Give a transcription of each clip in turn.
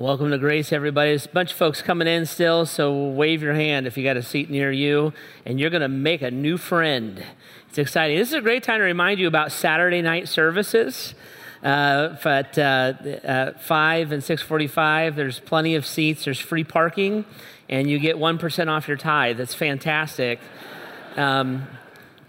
Welcome to Grace, everybody. There's a bunch of folks coming in still, so wave your hand if you got a seat near you, and you're going to make a new friend. It's exciting. This is a great time to remind you about Saturday night services. Uh, at uh, uh, 5 and 6.45, there's plenty of seats. There's free parking, and you get 1% off your tithe. That's fantastic. Um,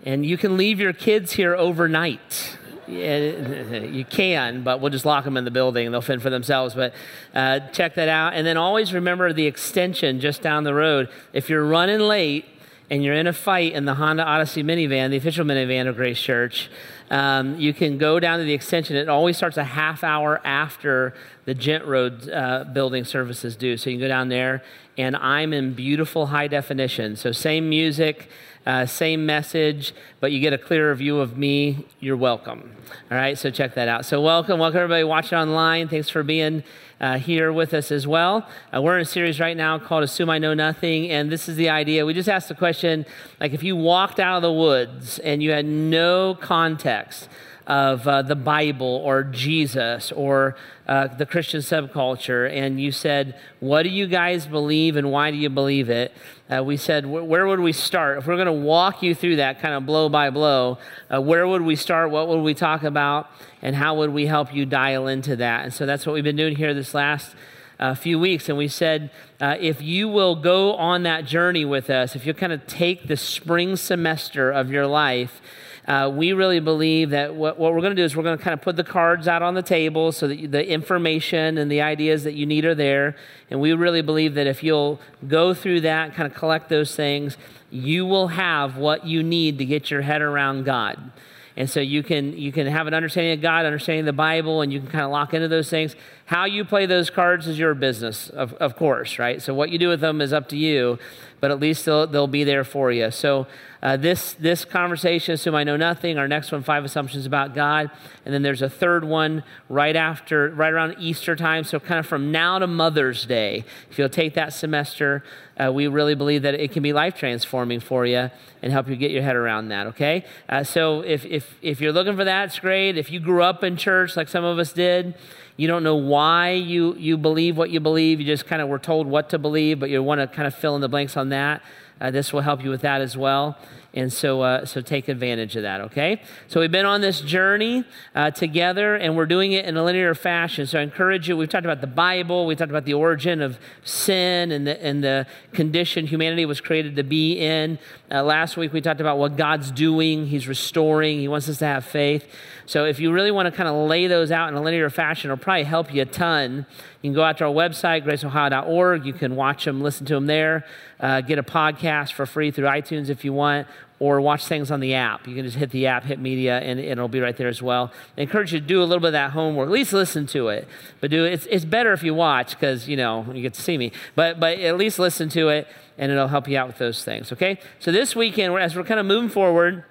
and you can leave your kids here overnight you can, but we'll just lock them in the building and they'll fend for themselves. But uh, check that out. And then always remember the extension just down the road. If you're running late and you're in a fight in the Honda Odyssey minivan, the official minivan of Grace Church, um, you can go down to the extension. It always starts a half hour after the Gent Road uh, building services do. So you can go down there, and I'm in beautiful high definition. So same music. Uh, same message, but you get a clearer view of me. You're welcome. All right, so check that out. So, welcome, welcome everybody watching online. Thanks for being uh, here with us as well. Uh, we're in a series right now called Assume I Know Nothing, and this is the idea. We just asked the question like, if you walked out of the woods and you had no context, of uh, the Bible or Jesus or uh, the Christian subculture, and you said, What do you guys believe and why do you believe it? Uh, we said, Where would we start? If we're going to walk you through that kind of blow by blow, uh, where would we start? What would we talk about? And how would we help you dial into that? And so that's what we've been doing here this last a few weeks, and we said, uh, if you will go on that journey with us, if you kind of take the spring semester of your life uh, we really believe that what, what we're going to do is we're going to kind of put the cards out on the table so that the information and the ideas that you need are there. And we really believe that if you'll go through that, kind of collect those things, you will have what you need to get your head around God. And so you can you can have an understanding of God, understanding the Bible, and you can kind of lock into those things. How you play those cards is your business, of, of course, right? So what you do with them is up to you, but at least they'll, they'll be there for you. So uh, this, this conversation, Assume I Know Nothing. Our next one, Five Assumptions About God. And then there's a third one right after, right around Easter time. So, kind of from now to Mother's Day, if you'll take that semester, uh, we really believe that it can be life transforming for you and help you get your head around that, okay? Uh, so, if, if, if you're looking for that, it's great. If you grew up in church like some of us did, you don't know why you, you believe what you believe. You just kind of were told what to believe, but you want to kind of fill in the blanks on that. Uh, this will help you with that as well. And so, uh, so take advantage of that, okay? So we've been on this journey uh, together, and we're doing it in a linear fashion. So I encourage you. We've talked about the Bible. We talked about the origin of sin and the, and the condition humanity was created to be in. Uh, last week we talked about what God's doing. He's restoring. He wants us to have faith. So if you really want to kind of lay those out in a linear fashion, it'll probably help you a ton. You can go out to our website, graceohio.org. You can watch them, listen to them there. Uh, get a podcast for free through iTunes if you want, or watch things on the app. You can just hit the app, hit media, and, and it'll be right there as well. I encourage you to do a little bit of that homework. At least listen to it. But do it's it's better if you watch because you know you get to see me. But but at least listen to it, and it'll help you out with those things. Okay. So this weekend, as we're kind of moving forward,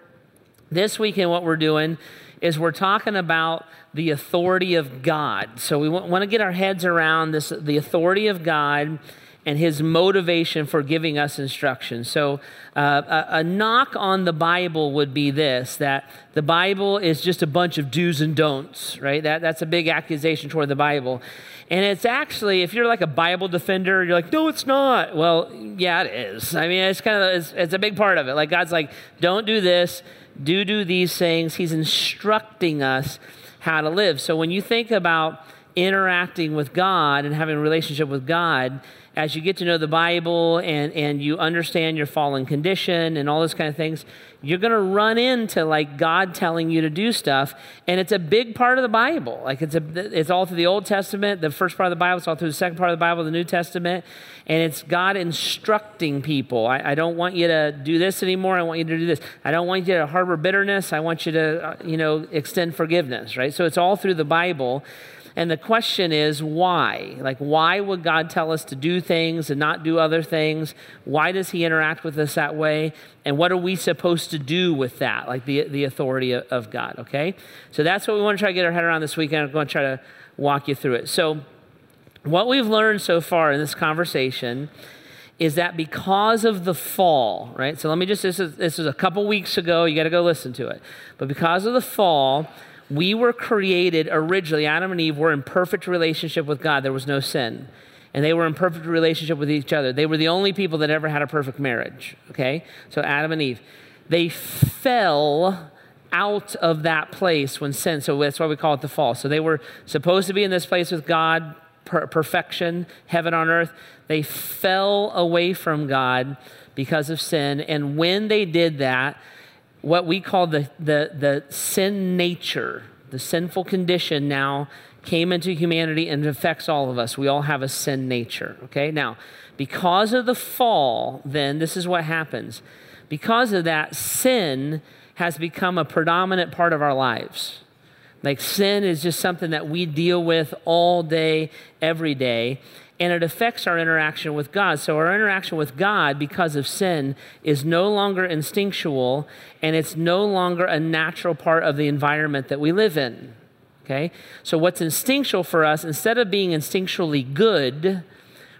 this weekend what we're doing is we're talking about the authority of God. So we want, want to get our heads around this the authority of God and his motivation for giving us instruction. So, uh, a, a, knock on the Bible would be this that the Bible is just a bunch of do's and don'ts, right? That, that's a big accusation toward the Bible. And it's actually, if you're like a Bible defender, you're like, no, it's not. Well, yeah, it is. I mean, it's kind of, it's, it's a big part of it. Like, God's like, don't do this, do do these things. He's instructing us how to live. So, when you think about interacting with God and having a relationship with God, as you get to know the Bible and, and you understand your fallen condition and all those kind of things, you're going to run into like God telling you to do stuff. And it's a big part of the Bible. Like it's, a, it's all through the Old Testament, the first part of the Bible, it's all through the second part of the Bible, the New Testament. And it's God instructing people. I, I don't want you to do this anymore. I want you to do this. I don't want you to harbor bitterness. I want you to, uh, you know, extend forgiveness, right? So it's all through the Bible. And the question is, why? Like, why would God tell us to do things and not do other things? Why does He interact with us that way? And what are we supposed to do with that, like the, the authority of God, okay? So that's what we want to try to get our head around this weekend. I'm going to try to walk you through it. So, what we've learned so far in this conversation is that because of the fall, right? So let me just, this is, this is a couple weeks ago, you got to go listen to it. But because of the fall, We were created originally, Adam and Eve were in perfect relationship with God. There was no sin. And they were in perfect relationship with each other. They were the only people that ever had a perfect marriage. Okay? So Adam and Eve. They fell out of that place when sin, so that's why we call it the fall. So they were supposed to be in this place with God, per- perfection, heaven on earth. They fell away from God because of sin. And when they did that, what we call the, the, the sin nature, the sinful condition now came into humanity and affects all of us. We all have a sin nature, okay? Now, because of the fall, then this is what happens. Because of that, sin has become a predominant part of our lives. Like sin is just something that we deal with all day, every day, and it affects our interaction with God. So, our interaction with God, because of sin, is no longer instinctual and it's no longer a natural part of the environment that we live in. Okay? So, what's instinctual for us, instead of being instinctually good,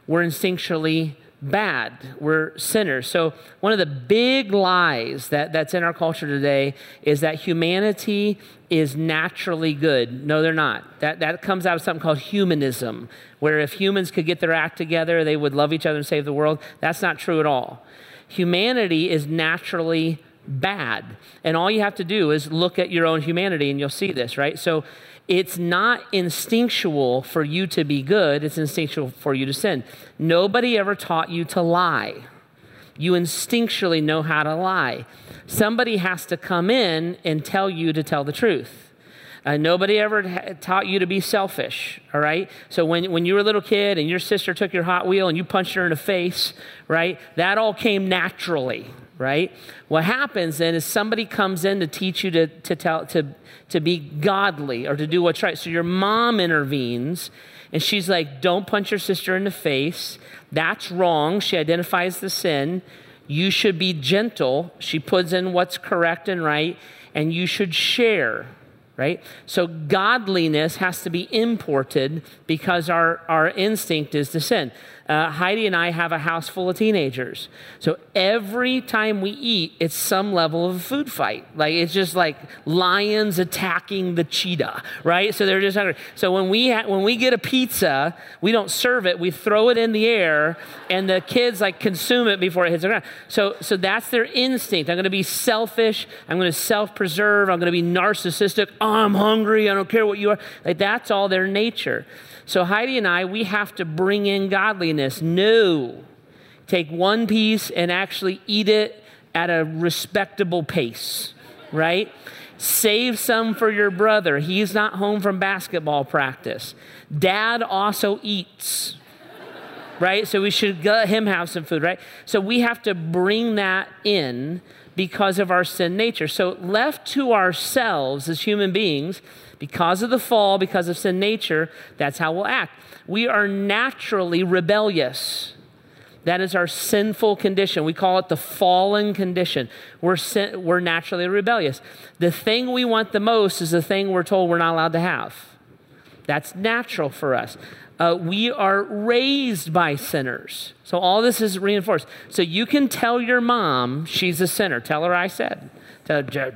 we're instinctually bad. We're sinners. So, one of the big lies that, that's in our culture today is that humanity is naturally good. No, they're not. That, that comes out of something called humanism, where if humans could get their act together, they would love each other and save the world. That's not true at all. Humanity is naturally bad. And all you have to do is look at your own humanity and you'll see this, right? So, it's not instinctual for you to be good, it's instinctual for you to sin. Nobody ever taught you to lie. You instinctually know how to lie. Somebody has to come in and tell you to tell the truth. Uh, nobody ever ha- taught you to be selfish, all right? So when, when you were a little kid and your sister took your Hot Wheel and you punched her in the face, right? That all came naturally, right? What happens then is somebody comes in to teach you to, to, tell, to, to be godly or to do what's right. So your mom intervenes and she's like, Don't punch your sister in the face. That's wrong. She identifies the sin. You should be gentle. She puts in what's correct and right, and you should share right? So godliness has to be imported because our, our instinct is to sin. Uh, Heidi and I have a house full of teenagers. So every time we eat, it's some level of a food fight. Like it's just like lions attacking the cheetah, right? So they're just hungry. So when we ha- when we get a pizza, we don't serve it. We throw it in the air, and the kids like consume it before it hits the ground. So so that's their instinct. I'm going to be selfish. I'm going to self-preserve. I'm going to be narcissistic. I'm hungry. I don't care what you are. Like that's all their nature. So Heidi and I, we have to bring in godliness. No. Take one piece and actually eat it at a respectable pace, right? Save some for your brother. He's not home from basketball practice. Dad also eats, right? So we should let him have some food, right? So we have to bring that in because of our sin nature. So, left to ourselves as human beings, because of the fall, because of sin nature, that's how we'll act. We are naturally rebellious. That is our sinful condition. We call it the fallen condition. We're, sin- we're naturally rebellious. The thing we want the most is the thing we're told we're not allowed to have. That's natural for us. Uh, we are raised by sinners. So all this is reinforced. So you can tell your mom she's a sinner. Tell her I said.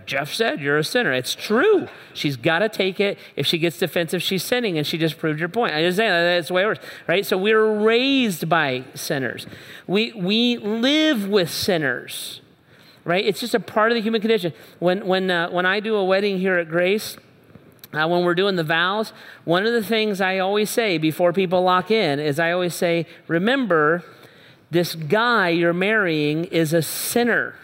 Jeff said, You're a sinner. It's true. She's got to take it. If she gets defensive, she's sinning, and she just proved your point. I just say that's way works, right? So we're raised by sinners. We, we live with sinners, right? It's just a part of the human condition. When, when, uh, when I do a wedding here at Grace, uh, when we're doing the vows, one of the things I always say before people lock in is I always say, Remember, this guy you're marrying is a sinner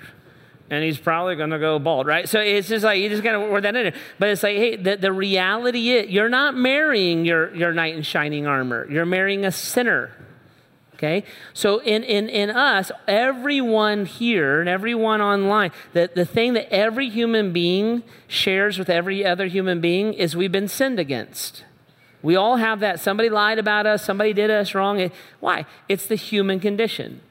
and he's probably going to go bald, right? So it's just like, you just got to wear that in there. But it's like, hey, the, the reality is, you're not marrying your, your knight in shining armor. You're marrying a sinner, okay? So in, in, in us, everyone here and everyone online, the, the thing that every human being shares with every other human being is we've been sinned against. We all have that. Somebody lied about us, somebody did us wrong. Why? It's the human condition.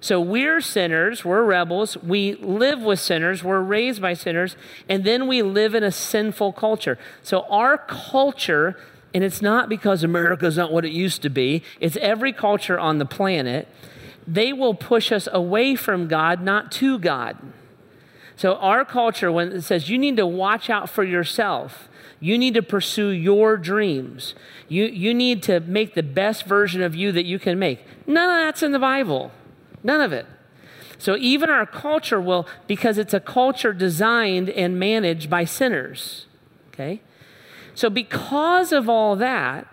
So we're sinners, we're rebels, we live with sinners, we're raised by sinners, and then we live in a sinful culture. So our culture, and it's not because America's not what it used to be, it's every culture on the planet, they will push us away from God, not to God. So, our culture, when it says you need to watch out for yourself, you need to pursue your dreams, you, you need to make the best version of you that you can make. None of that's in the Bible. None of it. So, even our culture will, because it's a culture designed and managed by sinners. Okay? So, because of all that,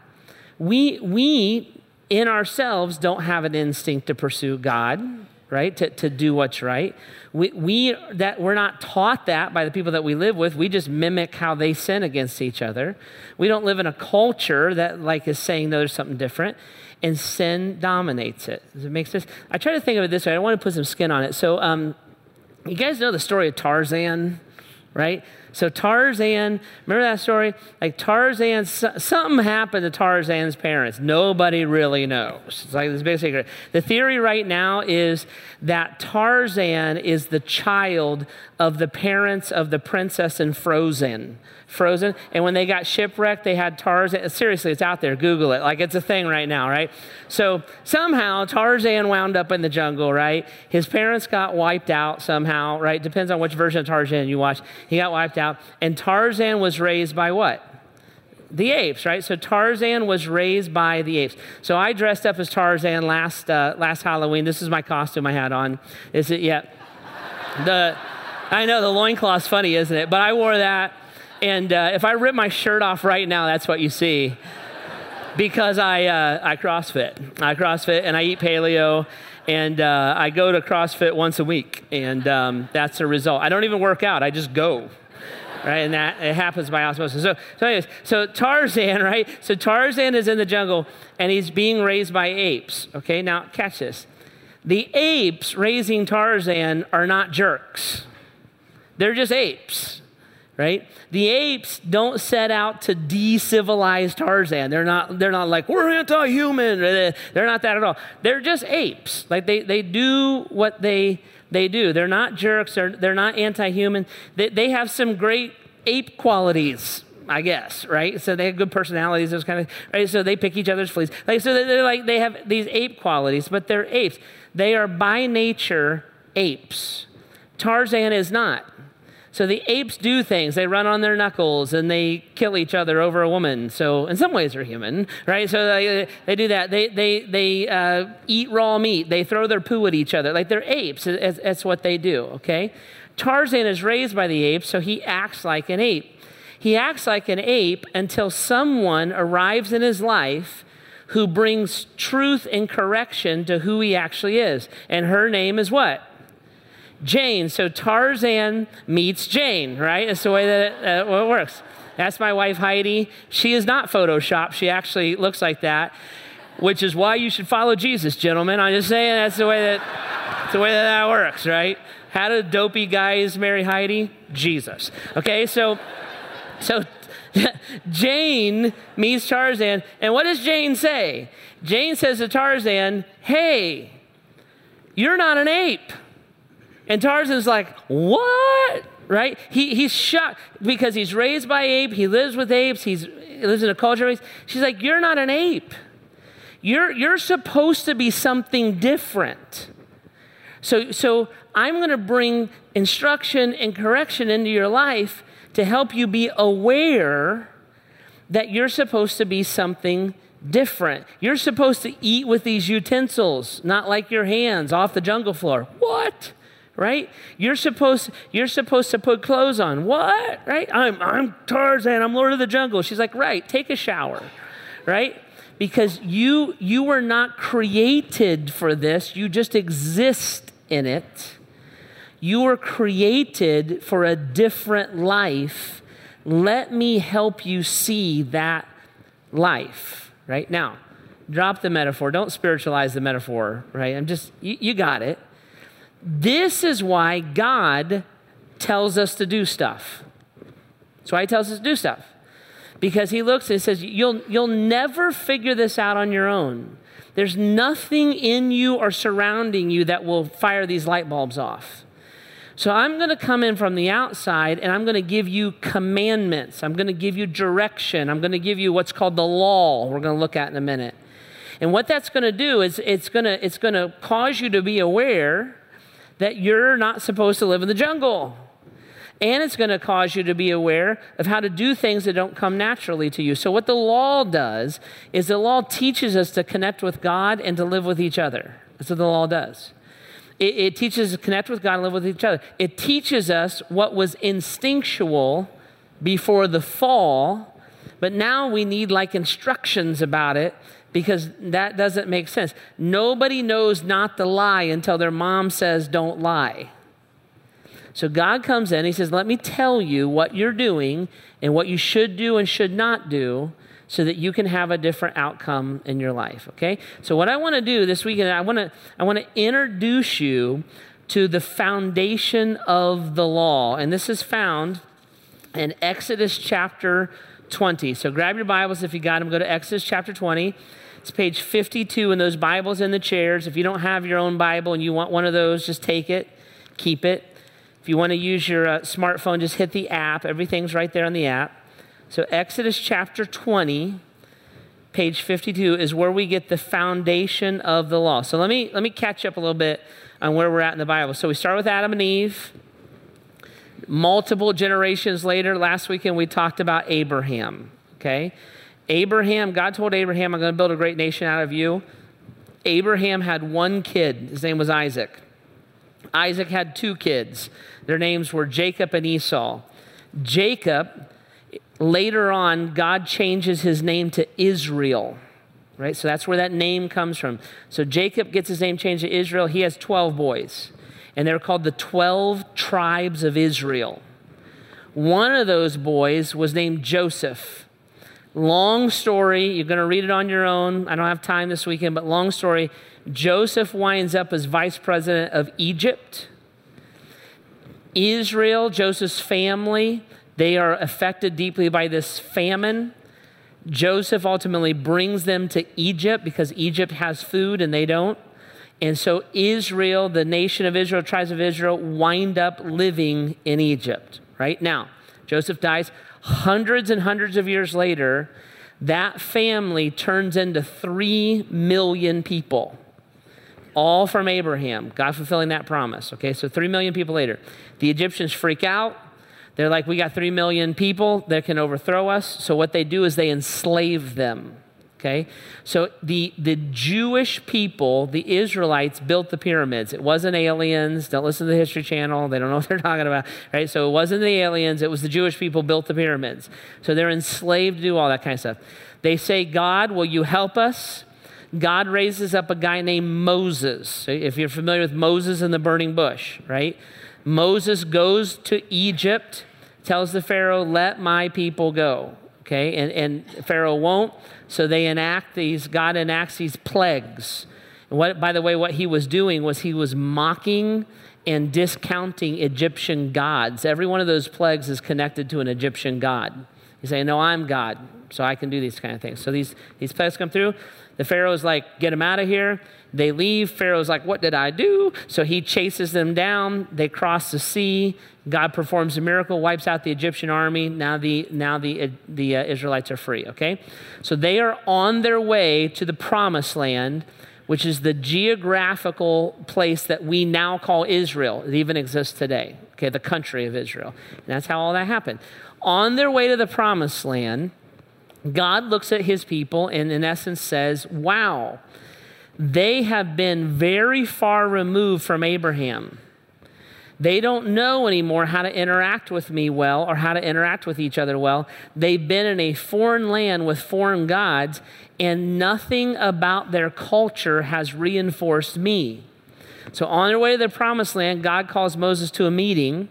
we, we in ourselves don't have an instinct to pursue God right? To, to do what's right. We, we, that, we're not taught that by the people that we live with. We just mimic how they sin against each other. We don't live in a culture that like is saying no, there's something different. And sin dominates it. Does it make sense? I try to think of it this way. I want to put some skin on it. So, um, you guys know the story of Tarzan, right? So Tarzan, remember that story? Like Tarzan, something happened to Tarzan's parents. Nobody really knows. It's like this big secret. The theory right now is that Tarzan is the child of the parents of the princess in Frozen frozen. And when they got shipwrecked, they had Tarzan. Seriously, it's out there. Google it. Like it's a thing right now, right? So somehow Tarzan wound up in the jungle, right? His parents got wiped out somehow, right? Depends on which version of Tarzan you watch. He got wiped out. And Tarzan was raised by what? the apes, right? So Tarzan was raised by the apes. So I dressed up as Tarzan last uh, last Halloween. This is my costume I had on. Is it yet? the I know the loincloth's funny, isn't it? But I wore that. And uh, if I rip my shirt off right now, that's what you see. Because I, uh, I CrossFit. I CrossFit and I eat paleo. And uh, I go to CrossFit once a week. And um, that's the result. I don't even work out, I just go. Right, and that it happens by osmosis. So, so, anyways, so Tarzan, right? So Tarzan is in the jungle, and he's being raised by apes. Okay, now catch this: the apes raising Tarzan are not jerks; they're just apes right? The apes don't set out to de-civilize Tarzan. They're not, they're not like, we're anti-human. They're not that at all. They're just apes. Like they, they do what they, they do. They're not jerks. They're, they're not anti-human. They, they have some great ape qualities. I guess, right? So they have good personalities, those kind of, right? So they pick each other's fleas. Like, so they're like, they have these ape qualities, but they're apes. They are by nature apes. Tarzan is not. So the apes do things. They run on their knuckles and they kill each other over a woman. So in some ways they're human, right? So they, they do that. They, they, they uh, eat raw meat. They throw their poo at each other. Like they're apes. That's what they do, okay? Tarzan is raised by the apes, so he acts like an ape. He acts like an ape until someone arrives in his life who brings truth and correction to who he actually is. And her name is what? Jane. So Tarzan meets Jane, right? That's the way that it, uh, it works. That's my wife, Heidi. She is not Photoshop. She actually looks like that, which is why you should follow Jesus, gentlemen. I'm just saying that's the way that, that's the way that, that works, right? How do dopey guys marry Heidi? Jesus. Okay, so, so Jane meets Tarzan, and what does Jane say? Jane says to Tarzan, Hey, you're not an ape. And Tarzan's like, What? Right? He, he's shocked because he's raised by ape. He lives with apes. He's, he lives in a culture. She's like, You're not an ape. You're, you're supposed to be something different. So, so I'm going to bring instruction and correction into your life to help you be aware that you're supposed to be something different. You're supposed to eat with these utensils, not like your hands off the jungle floor. What? Right? You're supposed you're supposed to put clothes on. What? Right? I'm I'm Tarzan. I'm Lord of the Jungle. She's like, "Right, take a shower." Right? Because you you were not created for this. You just exist in it. You were created for a different life. Let me help you see that life. Right? Now, drop the metaphor. Don't spiritualize the metaphor, right? I'm just you, you got it this is why God tells us to do stuff. That's why He tells us to do stuff. Because He looks and says, You'll, you'll never figure this out on your own. There's nothing in you or surrounding you that will fire these light bulbs off. So I'm going to come in from the outside and I'm going to give you commandments. I'm going to give you direction. I'm going to give you what's called the law, we're going to look at in a minute. And what that's going to do is it's going to, it's going to cause you to be aware that you're not supposed to live in the jungle. And it's going to cause you to be aware of how to do things that don't come naturally to you. So, what the law does is the law teaches us to connect with God and to live with each other. That's what the law does. It, it teaches us to connect with God and live with each other. It teaches us what was instinctual before the fall, but now we need like instructions about it because that doesn't make sense. Nobody knows not to lie until their mom says, don't lie. So God comes in, He says, Let me tell you what you're doing and what you should do and should not do so that you can have a different outcome in your life. Okay? So what I want to do this weekend, I want to I want to introduce you to the foundation of the law. And this is found in Exodus chapter 20. So grab your Bibles if you got them, go to Exodus chapter 20. It's page 52 in those Bibles in the chairs. If you don't have your own Bible and you want one of those, just take it, keep it. If you want to use your uh, smartphone, just hit the app. Everything's right there on the app. So, Exodus chapter 20, page 52, is where we get the foundation of the law. So, let me, let me catch up a little bit on where we're at in the Bible. So, we start with Adam and Eve. Multiple generations later, last weekend we talked about Abraham. Okay? Abraham, God told Abraham, I'm going to build a great nation out of you. Abraham had one kid. His name was Isaac. Isaac had two kids. Their names were Jacob and Esau. Jacob, later on, God changes his name to Israel, right? So that's where that name comes from. So Jacob gets his name changed to Israel. He has 12 boys, and they're called the 12 tribes of Israel. One of those boys was named Joseph. Long story, you're going to read it on your own. I don't have time this weekend, but long story. Joseph winds up as vice president of Egypt. Israel, Joseph's family, they are affected deeply by this famine. Joseph ultimately brings them to Egypt because Egypt has food and they don't. And so Israel, the nation of Israel, tribes of Israel, wind up living in Egypt, right? Now, Joseph dies hundreds and hundreds of years later. That family turns into three million people all from Abraham, God fulfilling that promise. Okay, so three million people later, the Egyptians freak out. They're like, we got three million people that can overthrow us. So what they do is they enslave them. Okay, so the the Jewish people, the Israelites, built the pyramids. It wasn't aliens. Don't listen to the History Channel. They don't know what they're talking about, right? So it wasn't the aliens. It was the Jewish people built the pyramids. So they're enslaved to do all that kind of stuff. They say, God, will you help us? God raises up a guy named Moses. If you're familiar with Moses and the burning bush, right? Moses goes to Egypt, tells the Pharaoh, let my people go. Okay, and, and Pharaoh won't, so they enact these, God enacts these plagues. And what, by the way, what he was doing was he was mocking and discounting Egyptian gods. Every one of those plagues is connected to an Egyptian god. He's saying, No, I'm God, so I can do these kind of things. So these, these plagues come through. The Pharaoh's like, get them out of here. They leave. Pharaoh's like, what did I do? So he chases them down. They cross the sea. God performs a miracle, wipes out the Egyptian army. Now the, now the, the uh, Israelites are free, okay? So they are on their way to the promised land, which is the geographical place that we now call Israel. It even exists today, okay? The country of Israel. And that's how all that happened. On their way to the promised land, God looks at his people and, in essence, says, Wow, they have been very far removed from Abraham. They don't know anymore how to interact with me well or how to interact with each other well. They've been in a foreign land with foreign gods, and nothing about their culture has reinforced me. So, on their way to the promised land, God calls Moses to a meeting.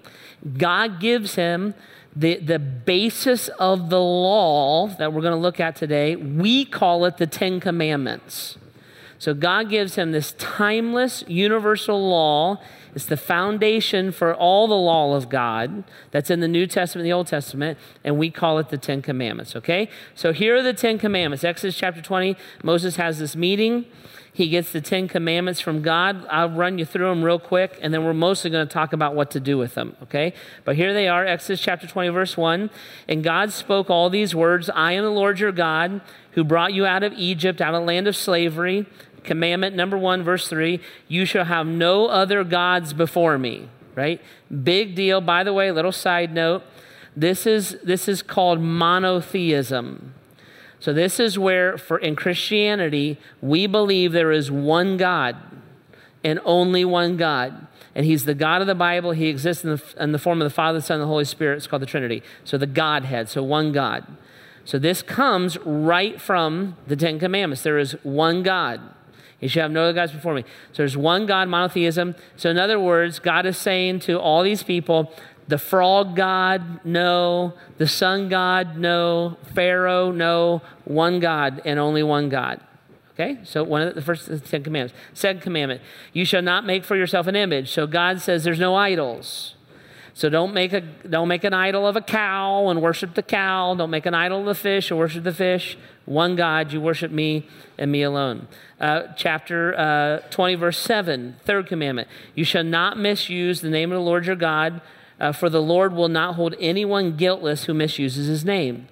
God gives him the, the basis of the law that we're going to look at today, we call it the Ten Commandments. So God gives him this timeless, universal law. It's the foundation for all the law of God that's in the New Testament the Old Testament, and we call it the Ten Commandments, okay? So here are the Ten Commandments. Exodus chapter 20, Moses has this meeting. He gets the Ten Commandments from God. I'll run you through them real quick, and then we're mostly going to talk about what to do with them, okay? But here they are Exodus chapter 20, verse 1. And God spoke all these words I am the Lord your God who brought you out of Egypt, out of land of slavery. Commandment number one, verse 3 You shall have no other gods before me. right? Big deal. By the way, little side note this is, this is called monotheism. So, this is where, for in Christianity, we believe there is one God and only one God. And He's the God of the Bible. He exists in the, in the form of the Father, the Son, and the Holy Spirit. It's called the Trinity. So, the Godhead, so one God. So, this comes right from the Ten Commandments. There is one God. You shall have no other gods before me. So there's one God, monotheism. So, in other words, God is saying to all these people, the frog God, no. The sun God, no. Pharaoh, no. One God and only one God. Okay, so one of the, first Ten Commandments. Second commandment, you shall not make for yourself an image. So God says there's no idols. So don't make a don't make an idol of a cow and worship the cow. Don't make an idol of the fish and worship the fish. One God, you worship me and me alone. Uh, chapter uh, 20, verse 7, third commandment. You shall not misuse the name of the Lord your God, uh, for the Lord will not hold anyone guiltless who misuses his name.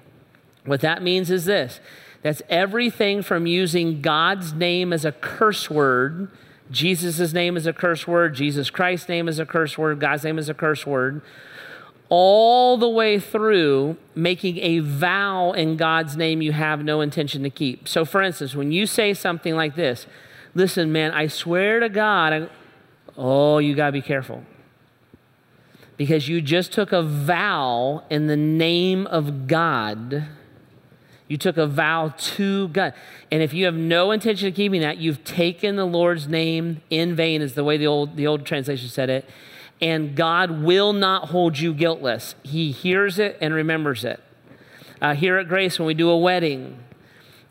What that means is this that's everything from using God's name as a curse word. Jesus' name is a curse word. Jesus Christ's name is a curse word. God's name is a curse word. All the way through making a vow in God's name you have no intention to keep. So, for instance, when you say something like this, listen, man, I swear to God, I, oh, you got to be careful. Because you just took a vow in the name of God you took a vow to God. And if you have no intention of keeping that, you've taken the Lord's name in vain, is the way the old, the old translation said it. And God will not hold you guiltless. He hears it and remembers it. Uh, here at Grace, when we do a wedding,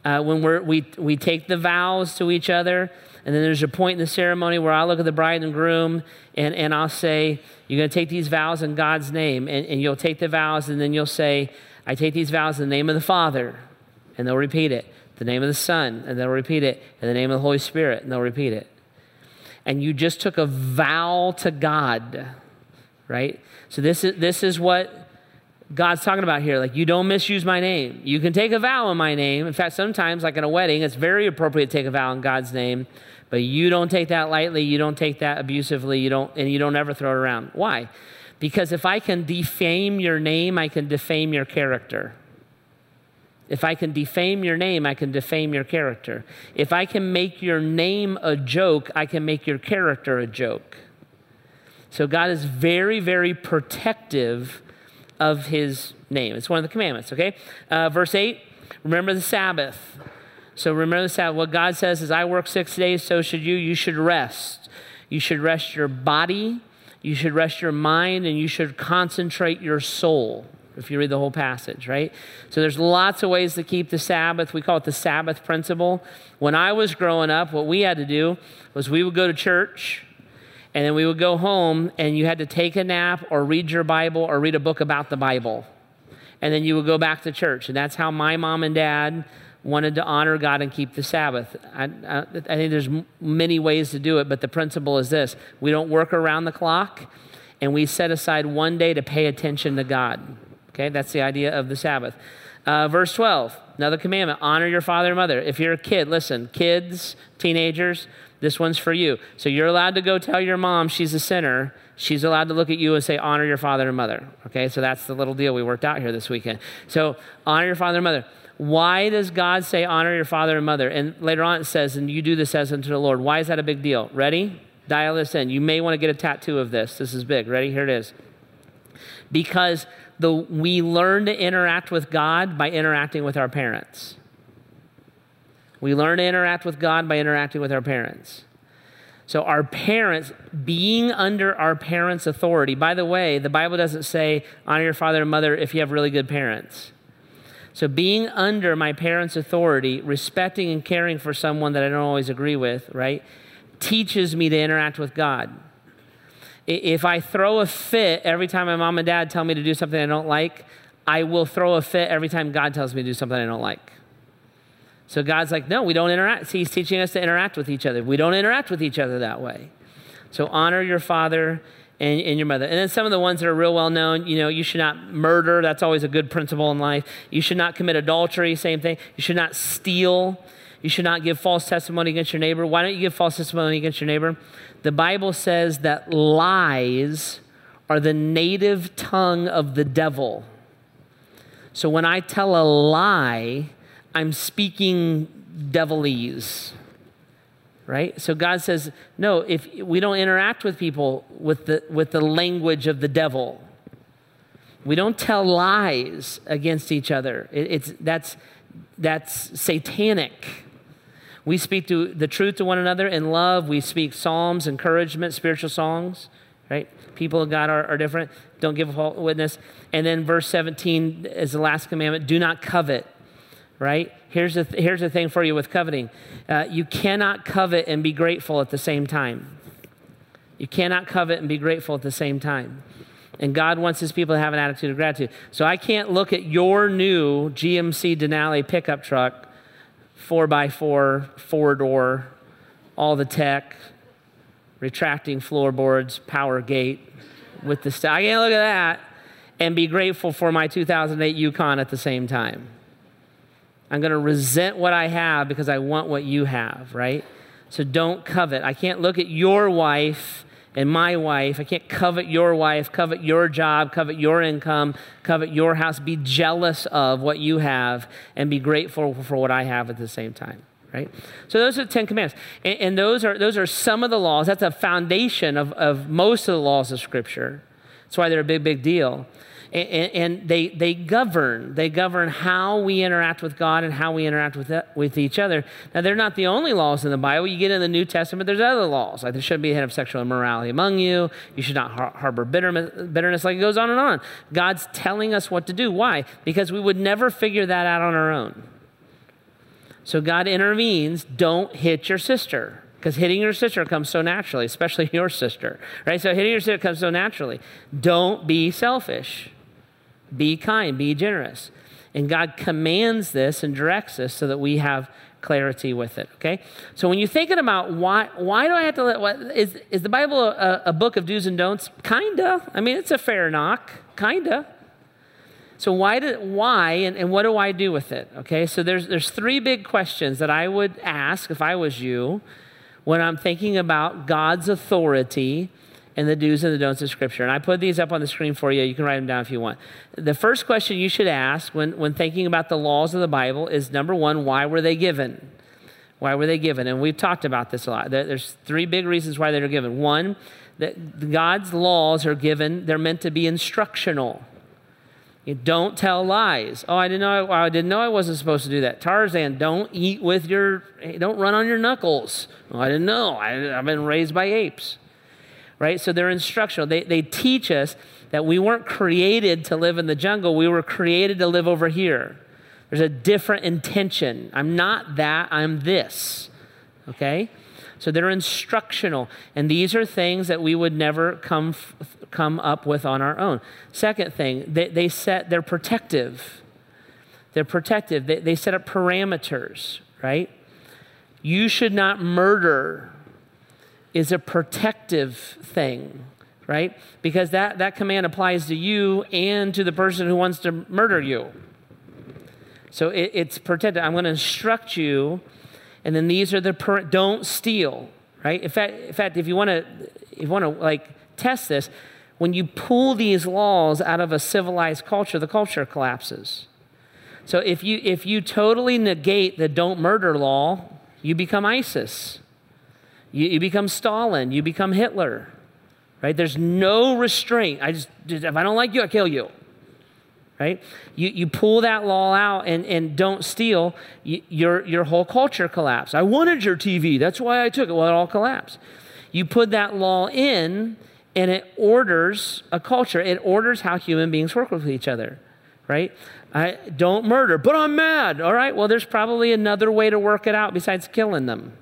uh, when we're, we, we take the vows to each other, and then there's a point in the ceremony where I look at the bride and groom and, and I'll say, You're going to take these vows in God's name. And, and you'll take the vows, and then you'll say, I take these vows in the name of the Father and they'll repeat it. The name of the Son, and they'll repeat it. In the name of the Holy Spirit, and they'll repeat it. And you just took a vow to God, right? So this is this is what God's talking about here. Like, you don't misuse my name. You can take a vow in my name. In fact, sometimes, like in a wedding, it's very appropriate to take a vow in God's name, but you don't take that lightly. You don't take that abusively. You don't, and you don't ever throw it around. Why? Because if I can defame your name, I can defame your character. If I can defame your name, I can defame your character. If I can make your name a joke, I can make your character a joke. So God is very, very protective of his name. It's one of the commandments, okay? Uh, verse 8 remember the Sabbath. So remember the Sabbath. What God says is, I work six days, so should you. You should rest. You should rest your body, you should rest your mind, and you should concentrate your soul if you read the whole passage, right? So there's lots of ways to keep the Sabbath. We call it the Sabbath principle. When I was growing up, what we had to do was we would go to church and then we would go home and you had to take a nap or read your Bible or read a book about the Bible. And then you would go back to church. And that's how my mom and dad wanted to honor God and keep the Sabbath. I, I, I think there's many ways to do it, but the principle is this we don't work around the clock and we set aside one day to pay attention to God. Okay, that's the idea of the Sabbath. Uh, verse 12, another commandment honor your father and mother. If you're a kid, listen, kids, teenagers, this one's for you. So you're allowed to go tell your mom she's a sinner. She's allowed to look at you and say, honor your father and mother. Okay, so that's the little deal we worked out here this weekend. So honor your father and mother. Why does God say honor your father and mother? And later on it says, and you do this as unto the Lord. Why is that a big deal? Ready? Dial this in. You may want to get a tattoo of this. This is big. Ready? Here it is. Because the, we learn to interact with God by interacting with our parents. We learn to interact with God by interacting with our parents. So, our parents, being under our parents' authority, by the way, the Bible doesn't say honor your father and mother if you have really good parents. So, being under my parents' authority, respecting and caring for someone that I don't always agree with, right, teaches me to interact with God. If I throw a fit every time my mom and dad tell me to do something I don't like, I will throw a fit every time God tells me to do something I don't like. So God's like, no, we don't interact. See, He's teaching us to interact with each other. We don't interact with each other that way. So honor your father and, and, your mother. And then some of the ones that are real well known, you know, you should not murder. That's always a good principle in life. You should not commit adultery, same thing. You should not steal. You should not give false testimony against your neighbor. Why don't you give false testimony against your neighbor? The Bible says that lies are the native tongue of the devil. So when I tell a lie, I'm speaking devilese. Right? So God says, no, if we don't interact with people with the, with the language of the devil, we don't tell lies against each other. It, it's, that's, that's satanic. We speak to the truth to one another in love. We speak psalms, encouragement, spiritual songs, right? People of God are, are different. Don't give a witness. And then verse 17 is the last commandment do not covet, right? Here's the, th- here's the thing for you with coveting uh, you cannot covet and be grateful at the same time. You cannot covet and be grateful at the same time. And God wants his people to have an attitude of gratitude. So I can't look at your new GMC Denali pickup truck, four by four, four door, all the tech, retracting floorboards, power gate, with the st- I can't look at that and be grateful for my 2008 Yukon at the same time. I'm going to resent what I have because I want what you have, right? So don't covet. I can't look at your wife and my wife. I can't covet your wife, covet your job, covet your income, covet your house, be jealous of what you have, and be grateful for what I have at the same time. Right? So those are the Ten Commandments. And, and those, are, those are some of the laws. That's a foundation of, of most of the laws of Scripture. That's why they're a big, big deal and, and, they, they govern. They govern how we interact with God and how we interact with, with each other. Now, they're not the only laws in the Bible. You get in the New Testament, there's other laws. Like there shouldn't be a head of sexual immorality among you. You should not har- harbor bitterness, like it goes on and on. God's telling us what to do. Why? Because we would never figure that out on our own. So God intervenes. Don't hit your sister because hitting your sister comes so naturally, especially your sister, right? So hitting your sister comes so naturally. Don't be selfish. Be kind, be generous. And God commands this and directs us so that we have clarity with it. Okay, so when you're thinking about why, why do I have to let? What, is is the Bible a, a book of do's and don'ts? Kinda. I mean, it's a fair knock. Kinda. So why did why and, and what do I do with it? Okay, so there's there's three big questions that I would ask if I was you when I'm thinking about God's authority and the do's and the don'ts of Scripture. And I put these up on the screen for you. You can write them down if you want. The first question you should ask when, when thinking about the laws of the Bible is number one, why were they given? Why were they given? And we've talked about this a lot. There's three big reasons why they are given. One, that God's laws are given, they're meant to be instructional. You don't tell lies. Oh, I didn't know. I, I didn't know I wasn't supposed to do that. Tarzan, don't eat with your. Don't run on your knuckles. Oh, I didn't know. I, I've been raised by apes right? So they're instructional. They, they teach us that we weren't created to live in the jungle, we were created to live over here. There's a different intention. I'm not that, I'm this, okay? So they're instructional. And these are things that we would never come, come up with on our own. Second thing, they, they set, they're protective. They're protective. They, they set up parameters, right? You should not murder is a protective thing, right? Because that, that command applies to you and to the person who wants to murder you. So it, it's protected. I'm going to instruct you, and then these are the per, don't steal, right? In fact, in fact, if you want to, if you want to like test this, when you pull these laws out of a civilized culture, the culture collapses. So if you if you totally negate the don't murder law, you become ISIS. You, you become Stalin, you become Hitler, right? There's no restraint. I just, if I don't like you, I kill you, right? You, you pull that law out and, and don't steal, you, your, your whole culture collapses. I wanted your TV, that's why I took it. Well, it all collapsed. You put that law in, and it orders a culture, it orders how human beings work with each other, right? I don't murder, but I'm mad. All right, well, there's probably another way to work it out besides killing them.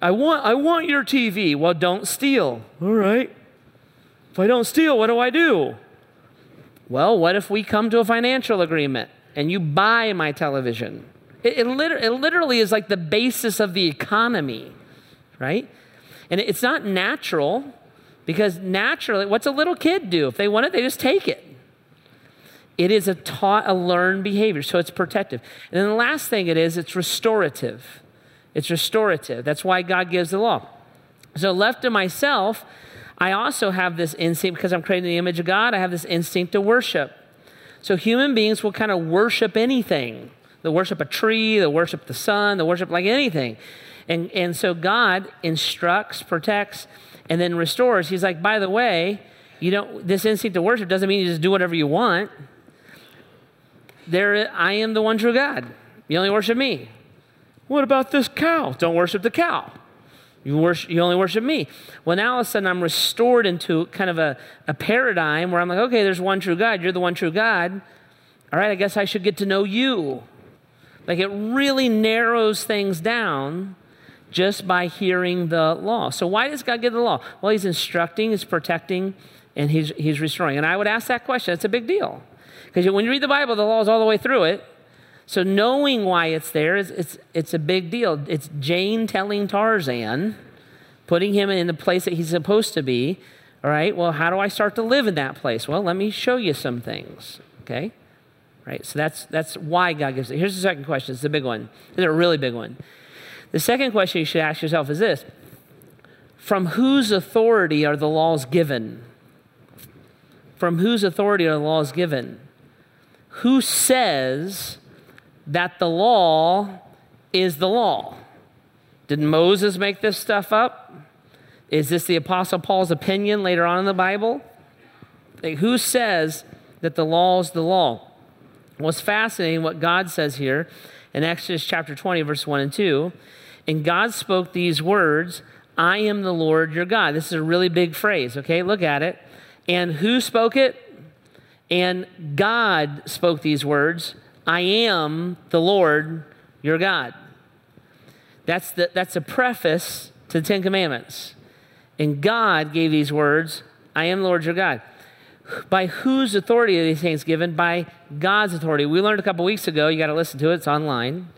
I want, I want your TV. Well, don't steal. All right. If I don't steal, what do I do? Well, what if we come to a financial agreement and you buy my television? It, it, liter- it literally is like the basis of the economy, right? And it's not natural because naturally, what's a little kid do? If they want it, they just take it. It is a taught, a learned behavior, so it's protective. And then the last thing it is, it's restorative. It's restorative. That's why God gives the law. So, left to myself, I also have this instinct because I'm creating the image of God, I have this instinct to worship. So, human beings will kind of worship anything. They'll worship a tree, they'll worship the sun, they'll worship like anything. And, and so, God instructs, protects, and then restores. He's like, by the way, you don't, this instinct to worship doesn't mean you just do whatever you want. There, I am the one true God. You only worship me. What about this cow? Don't worship the cow. You, worship, you only worship me. Well, now all of a sudden I'm restored into kind of a, a paradigm where I'm like, okay, there's one true God. You're the one true God. All right, I guess I should get to know you. Like it really narrows things down just by hearing the law. So, why does God give the law? Well, He's instructing, He's protecting, and He's, he's restoring. And I would ask that question. It's a big deal. Because when you read the Bible, the law is all the way through it. So knowing why it's there is it's it's a big deal. It's Jane telling Tarzan, putting him in the place that he's supposed to be. All right. Well, how do I start to live in that place? Well, let me show you some things. Okay. Right. So that's that's why God gives it. Here's the second question. It's a big one. It's a really big one. The second question you should ask yourself is this: From whose authority are the laws given? From whose authority are the laws given? Who says that the law is the law. Did Moses make this stuff up? Is this the Apostle Paul's opinion later on in the Bible? Like, who says that the law is the law? What's fascinating what God says here in Exodus chapter 20, verse 1 and 2. And God spoke these words I am the Lord your God. This is a really big phrase, okay? Look at it. And who spoke it? And God spoke these words I am the Lord your God. That's, the, that's a preface to the Ten Commandments. And God gave these words I am the Lord your God. By whose authority are these things given? By God's authority. We learned a couple weeks ago, you got to listen to it, it's online,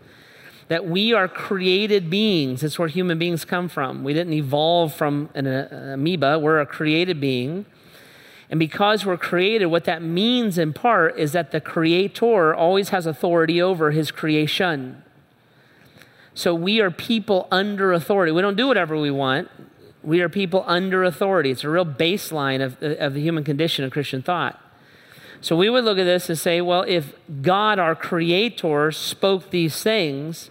that we are created beings. That's where human beings come from. We didn't evolve from an uh, amoeba, we're a created being. And because we're created, what that means in part is that the creator always has authority over his creation. So we are people under authority. We don't do whatever we want. We are people under authority. It's a real baseline of, of the human condition of Christian thought. So we would look at this and say, well, if God, our creator, spoke these things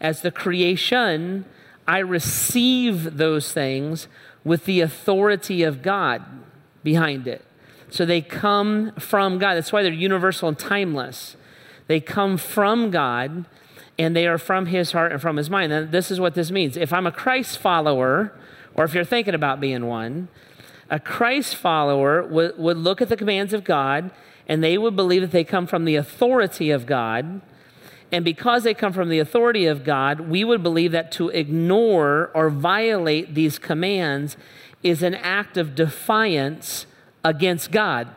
as the creation, I receive those things with the authority of God behind it. So they come from God. That's why they're universal and timeless. They come from God and they are from his heart and from his mind. And this is what this means. If I'm a Christ follower, or if you're thinking about being one, a Christ follower would, would look at the commands of God and they would believe that they come from the authority of God. And because they come from the authority of God, we would believe that to ignore or violate these commands is an act of defiance against God.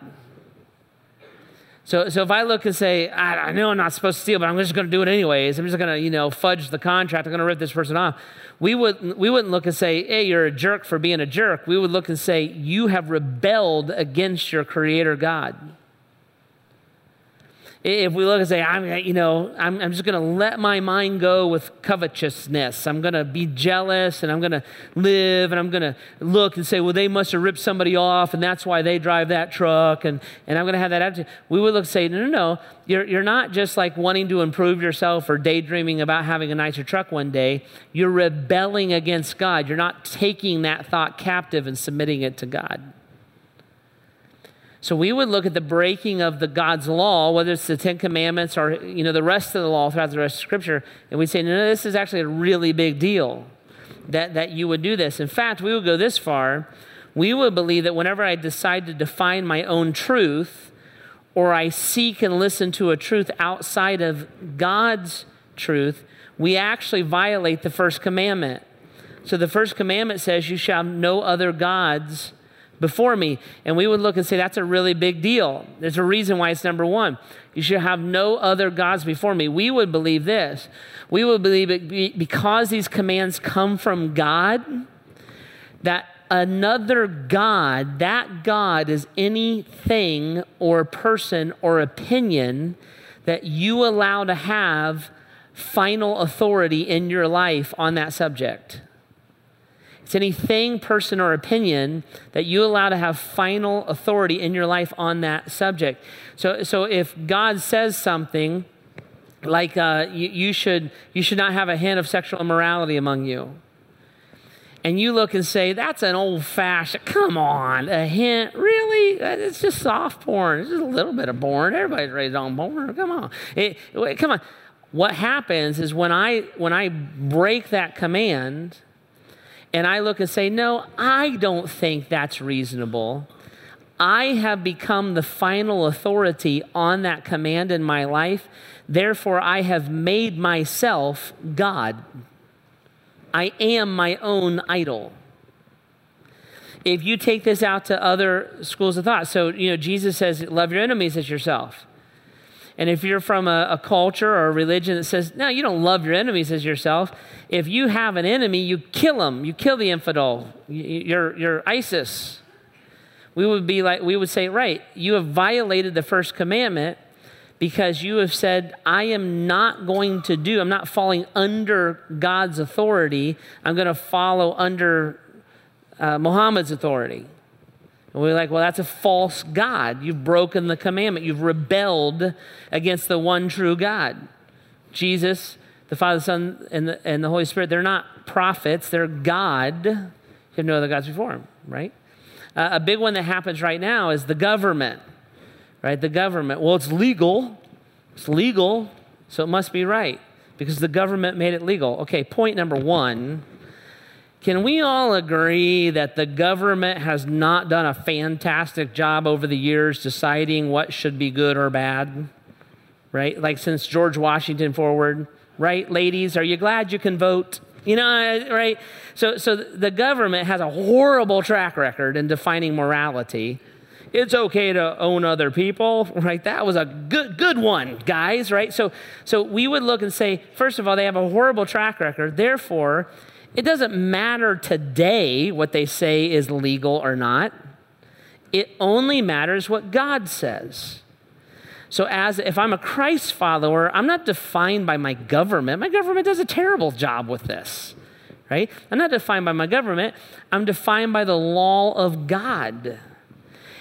So, so if I look and say, I, I know I'm not supposed to steal, but I'm just going to do it anyways. I'm just going to, you know, fudge the contract. I'm going to rip this person off. We wouldn't, we wouldn't look and say, hey, you're a jerk for being a jerk. We would look and say, you have rebelled against your creator God. If we look and say, I'm, you know, I'm, I'm just going to let my mind go with covetousness. I'm going to be jealous and I'm going to live and I'm going to look and say, well, they must have ripped somebody off and that's why they drive that truck and, and I'm going to have that attitude. We would look and say, no, no, no. You're, you're not just like wanting to improve yourself or daydreaming about having a nicer truck one day. You're rebelling against God. You're not taking that thought captive and submitting it to God. So we would look at the breaking of the God's law, whether it's the Ten Commandments or you know the rest of the law throughout the rest of Scripture, and we'd say, no, no, this is actually a really big deal that, that you would do this. In fact, we would go this far. We would believe that whenever I decide to define my own truth, or I seek and listen to a truth outside of God's truth, we actually violate the first commandment. So the first commandment says, You shall have no other gods before me. And we would look and say, that's a really big deal. There's a reason why it's number one. You should have no other gods before me. We would believe this. We would believe it because these commands come from God, that another God, that God is anything or person or opinion that you allow to have final authority in your life on that subject. It's anything, person, or opinion that you allow to have final authority in your life on that subject. So, so if God says something like uh, you, you, should, you should not have a hint of sexual immorality among you, and you look and say, that's an old fashioned, come on, a hint, really? It's just soft porn. It's just a little bit of porn. Everybody's raised on porn. Come on. It, come on. What happens is when I, when I break that command and I look and say, no, I don't think that's reasonable. I have become the final authority on that command in my life. Therefore, I have made myself God. I am my own idol. If you take this out to other schools of thought, so, you know, Jesus says, love your enemies as yourself. And if you're from a, a, culture or a religion that says, no, you don't love your enemies as yourself, if you have an enemy, you kill them. You kill the infidel. You're, you're ISIS. We would be like, we would say, right, you have violated the first commandment because you have said, I am not going to do, I'm not falling under God's authority. I'm going to follow under uh, Muhammad's authority. And we're like, well, that's a false God. You've broken the commandment. You've rebelled against the one true God. Jesus, the Father, the Son, and the, and the Holy Spirit, they're not prophets, they're God. You have no other gods before him, right? Uh, a big one that happens right now is the government right? The government. Well, it's legal. It's legal, so it must be right because the government made it legal. Okay, point number one. Can we all agree that the government has not done a fantastic job over the years deciding what should be good or bad? Right? Like since George Washington forward, right? Ladies, are you glad you can vote? You know, uh, right? So, so the government has a horrible track record in defining morality it's okay to own other people, right? That was a good good one, guys, right? So so we would look and say, first of all, they have a horrible track record. Therefore, it doesn't matter today what they say is legal or not. It only matters what God says. So as if I'm a Christ follower, I'm not defined by my government. My government does a terrible job with this. Right? I'm not defined by my government. I'm defined by the law of God.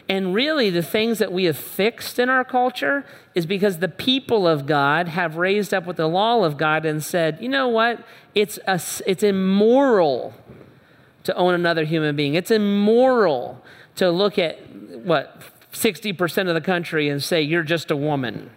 And really, the things that we have fixed in our culture is because the people of God have raised up with the law of God and said, you know what? It's, a, it's immoral to own another human being. It's immoral to look at what 60% of the country and say you're just a woman.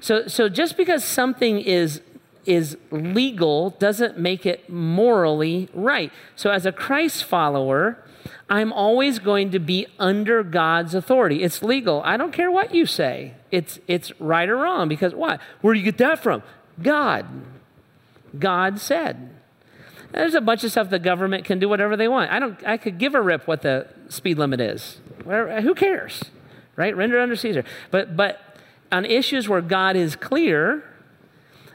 So, so just because something is is legal doesn't make it morally right. So as a Christ follower, I'm always going to be under God's authority. It's legal. I don't care what you say. It's, it's right or wrong because what? Where do you get that from? God. God said. There's a bunch of stuff the government can do whatever they want. I don't I could give a rip what the speed limit is. Where, who cares? Right? Render under Caesar. But but on issues where God is clear,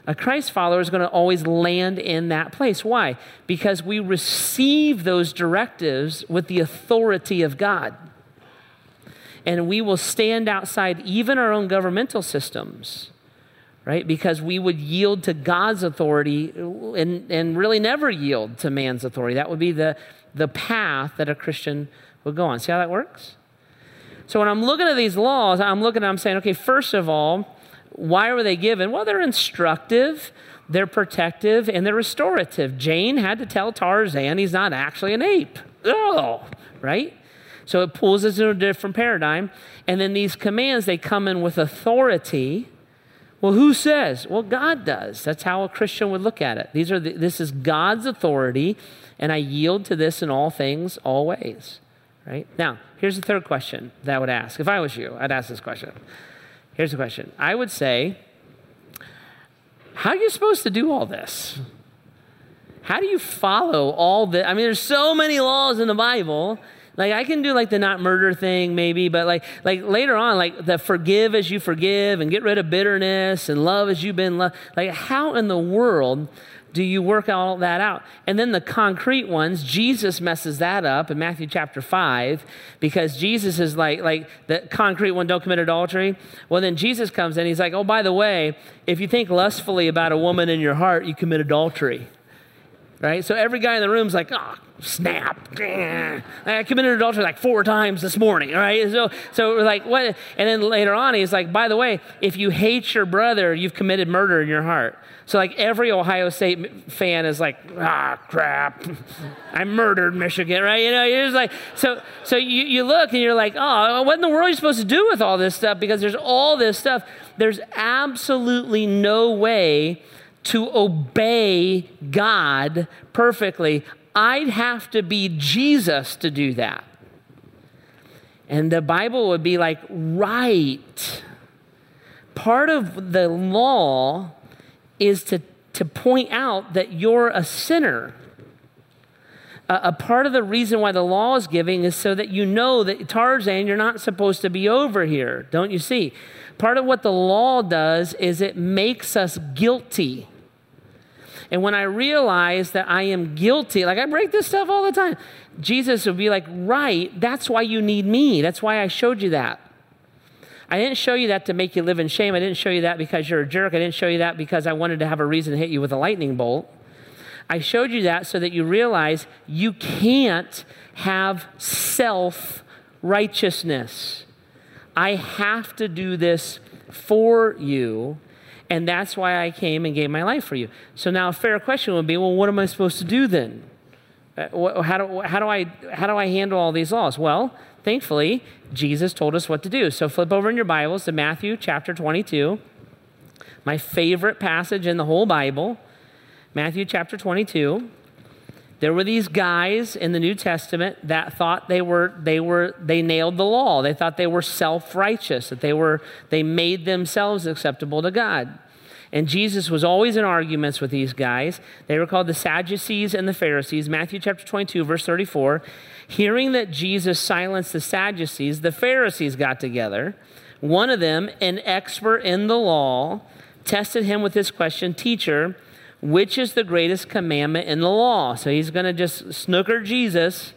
a Christ follower is going to always land in that place. Why? Because we receive those directives with the authority of God. And we will stand outside even our own governmental systems, right? Because we would yield to God's authority and, and really never yield to man's authority. That would be the, the path that a Christian would go on. See how that works? So when I'm looking at these laws, I'm looking, at I'm saying, okay, first of all, why were they given? Well, they're instructive, they're protective, and they're restorative. Jane had to tell Tarzan he's not actually an ape. Oh, right? So it pulls us into a different paradigm. And then these commands, they come in with authority. Well, who says? Well, God does. That's how a Christian would look at it. These are the, this is God's authority, and I yield to this in all things, always. Right? Now, here's the third question that I would ask. If I was you, I'd ask this question. Here's the question I would say, how are you supposed to do all this? How do you follow all the? I mean, there's so many laws in the Bible. Like I can do like the not murder thing maybe, but like like later on, like the forgive as you forgive and get rid of bitterness and love as you've been loved. Like how in the world do you work all that out? And then the concrete ones, Jesus messes that up in Matthew chapter 5 because Jesus is like, like the concrete one, don't commit adultery. Well, then Jesus comes in, he's like, oh, by the way, if you think lustfully about a woman in your heart, you commit adultery. Right? So every guy in the room's like, oh, snap. I committed adultery like four times this morning. Right. So, so like, what? And then later on, he's like, by the way, if you hate your brother, you've committed murder in your heart. So, like, every Ohio State fan is like, ah, crap. I murdered Michigan, right? You know, you're just like, so, so you, you look and you're like, oh, what in the world are you supposed to do with all this stuff? Because there's all this stuff. There's absolutely no way to obey God perfectly. I'd have to be Jesus to do that. And the Bible would be like, right. Part of the law is to, to point out that you're a sinner. A, a part of the reason why the law is giving is so that you know that Tarzan, you're not supposed to be over here. Don't you see? Part of what the law does is it makes us guilty. And when I realize that I am guilty, like I break this stuff all the time, Jesus would be like, right, that's why you need me. That's why I showed you that. I didn't show you that to make you live in shame. I didn't show you that because you're a jerk. I didn't show you that because I wanted to have a reason to hit you with a lightning bolt. I showed you that so that you realize you can't have self righteousness. I have to do this for you and that's why I came and gave my life for you. So now a fair question would be well, what am I supposed to do then? Uh, how, do, how, do I, how do I handle all these laws? Well, thankfully, Jesus told us what to do. So flip over in your Bibles to Matthew chapter 22, my favorite passage in the whole Bible. Matthew chapter 22. There were these guys in the New Testament that thought they were they were they nailed the law. They thought they were self-righteous, that they were they made themselves acceptable to God. And Jesus was always in arguments with these guys. They were called the Sadducees and the Pharisees. Matthew chapter 22 verse 34. Hearing that Jesus silenced the Sadducees, the Pharisees got together. One of them, an expert in the law, tested him with this question, "Teacher, which is the greatest commandment in the law. So he's going to just snooker Jesus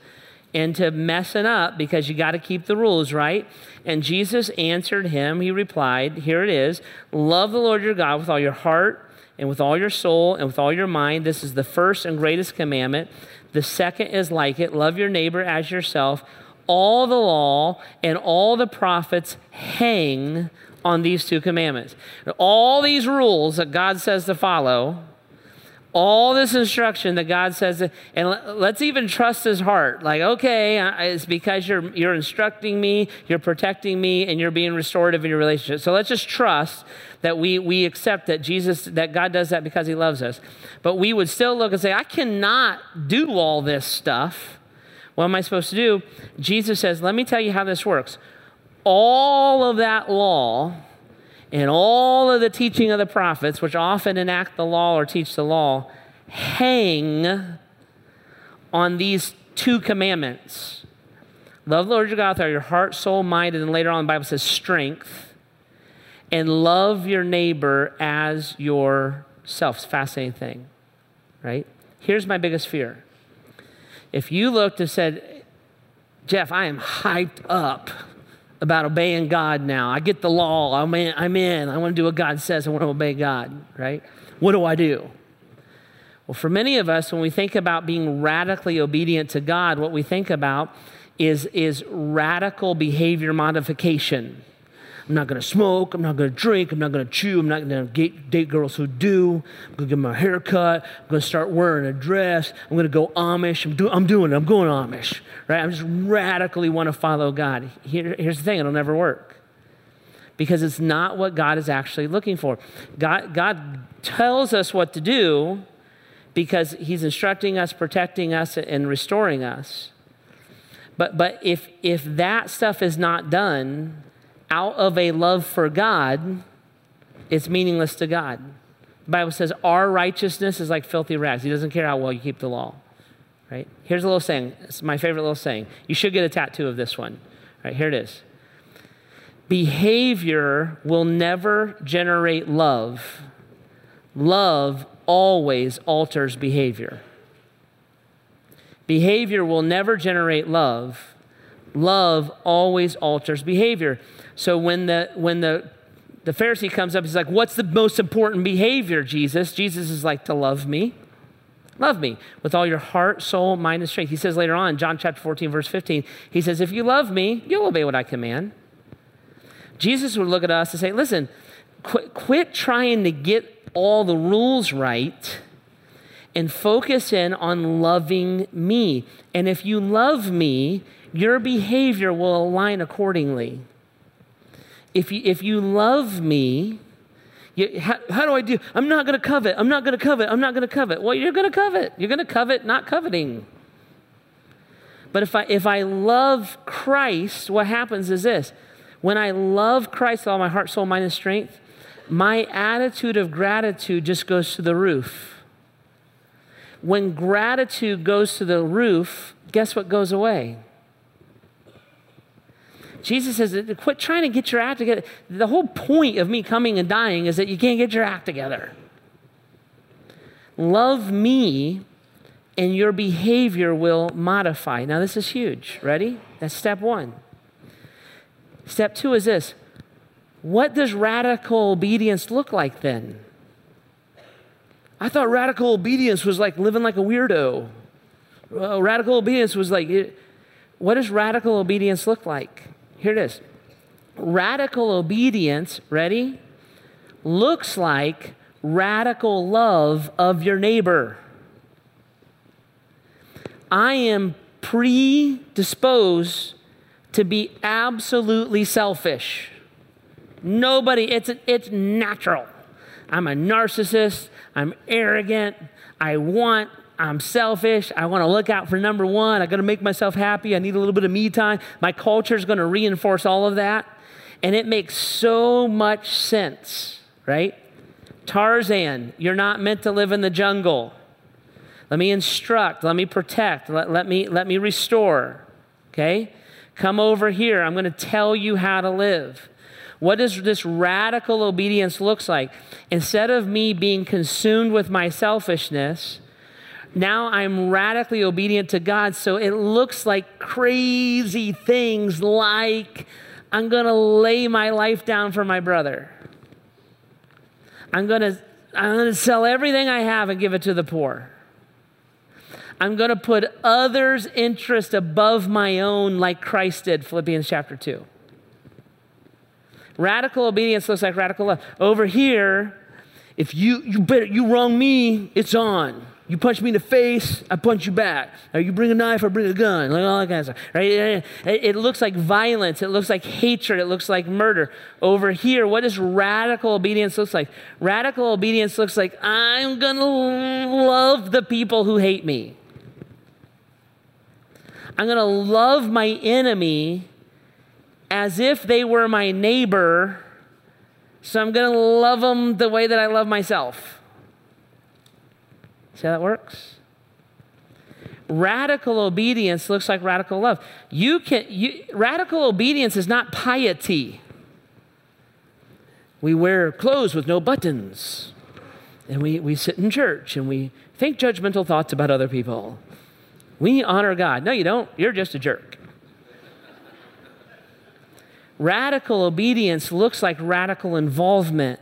into messing up because you got to keep the rules, right? And Jesus answered him. He replied, Here it is Love the Lord your God with all your heart and with all your soul and with all your mind. This is the first and greatest commandment. The second is like it love your neighbor as yourself. All the law and all the prophets hang on these two commandments. All these rules that God says to follow all this instruction that God says, and let's even trust his heart. Like, okay, it's because you're, you're instructing me, you're protecting me, and you're being restorative in your relationship. So let's just trust that we, we accept that Jesus, that God does that because he loves us. But we would still look and say, I cannot do all this stuff. What am I supposed to do? Jesus says, let me tell you how this works. All of that law, and all of the teaching of the prophets, which often enact the law or teach the law, hang on these two commandments. Love the Lord your God with all your heart, soul, mind, and then later on the Bible says strength. And love your neighbor as yourself. It's fascinating thing, right? Here's my biggest fear. If you looked and said, Jeff, I am hyped up about obeying God now. I get the law. I'm in. I'm in. I want to do what God says. I want to obey God, right? What do I do? Well, for many of us, when we think about being radically obedient to God, what we think about is, is radical behavior modification. I'm not going to smoke. I'm not going to drink. I'm not going to chew. I'm not going to date girls who do. I'm going to get my hair cut. I'm going to start wearing a dress. I'm going to go Amish. I'm, do, I'm doing it. I'm going Amish, right? I just radically want to follow God. Here, here's the thing it'll never work because it's not what God is actually looking for. God, God tells us what to do because He's instructing us, protecting us, and restoring us. But, but if, if that stuff is not done, out of a love for God, it's meaningless to God. The Bible says our righteousness is like filthy rags. He doesn't care how well you keep the law. Right? Here's a little saying. It's my favorite little saying. You should get a tattoo of this one. Right, here it is. Behavior will never generate love. Love always alters behavior. Behavior will never generate love. Love always alters behavior. So when the when the the Pharisee comes up, he's like, What's the most important behavior, Jesus? Jesus is like, To love me. Love me with all your heart, soul, mind, and strength. He says later on, John chapter 14, verse 15, he says, If you love me, you'll obey what I command. Jesus would look at us and say, Listen, quit, quit trying to get all the rules right and focus in on loving me. And if you love me, your behavior will align accordingly. If you, if you love me, you, how, how, do I do? I'm not going to covet. I'm not going to covet. I'm not going to covet. Well, you're going to covet. You're going to covet not coveting. But if I, if I love Christ, what happens is this. When I love Christ with all my heart, soul, mind, and strength, my attitude of gratitude just goes to the roof. When gratitude goes to the roof, guess what goes away? Jesus says, quit trying to get your act together. The whole point of me coming and dying is that you can't get your act together. Love me, and your behavior will modify. Now, this is huge. Ready? That's step one. Step two is this what does radical obedience look like then? I thought radical obedience was like living like a weirdo. Radical obedience was like, what does radical obedience look like? Here it is. Radical obedience, ready? Looks like radical love of your neighbor. I am predisposed to be absolutely selfish. Nobody, it's, it's natural. I'm a narcissist. I'm arrogant. I want I'm selfish. I want to look out for number one. I got to make myself happy. I need a little bit of me time. My culture is going to reinforce all of that. And it makes so much sense, right? Tarzan, you're not meant to live in the jungle. Let me instruct, let me protect, let, let, me, let me restore. Okay? Come over here. I'm going to tell you how to live. What does this radical obedience looks like? Instead of me being consumed with my selfishness, now I'm radically obedient to God. So it looks like crazy things like I'm going to lay my life down for my brother. I'm going to I'm going to sell everything I have and give it to the poor. I'm going to put others' interest above my own like Christ did, Philippians chapter 2. Radical obedience looks like radical love. Over here, if you you better you wrong me, it's on. You punch me in the face, I punch you back. Or you bring a knife, I bring a gun, like all that kind of stuff. Right? It looks like violence. It looks like hatred. It looks like murder. Over here, what does radical obedience look like? Radical obedience looks like I'm gonna love the people who hate me. I'm gonna love my enemy as if they were my neighbor. So I'm gonna love them the way that I love myself. See how that works? Radical obedience looks like radical love. You can you, radical obedience is not piety. We wear clothes with no buttons. And we, we sit in church and we think judgmental thoughts about other people. We honor God. No, you don't. You're just a jerk. Radical obedience looks like radical involvement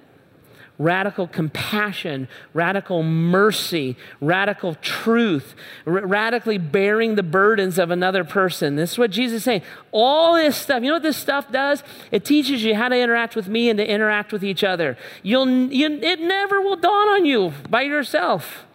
radical compassion, radical mercy, radical truth, r- radically bearing the burdens of another person. This is what Jesus is saying. All this stuff, you know what this stuff does? It teaches you how to interact with me and to interact with each other. You'll, you, it never will dawn on you by yourself.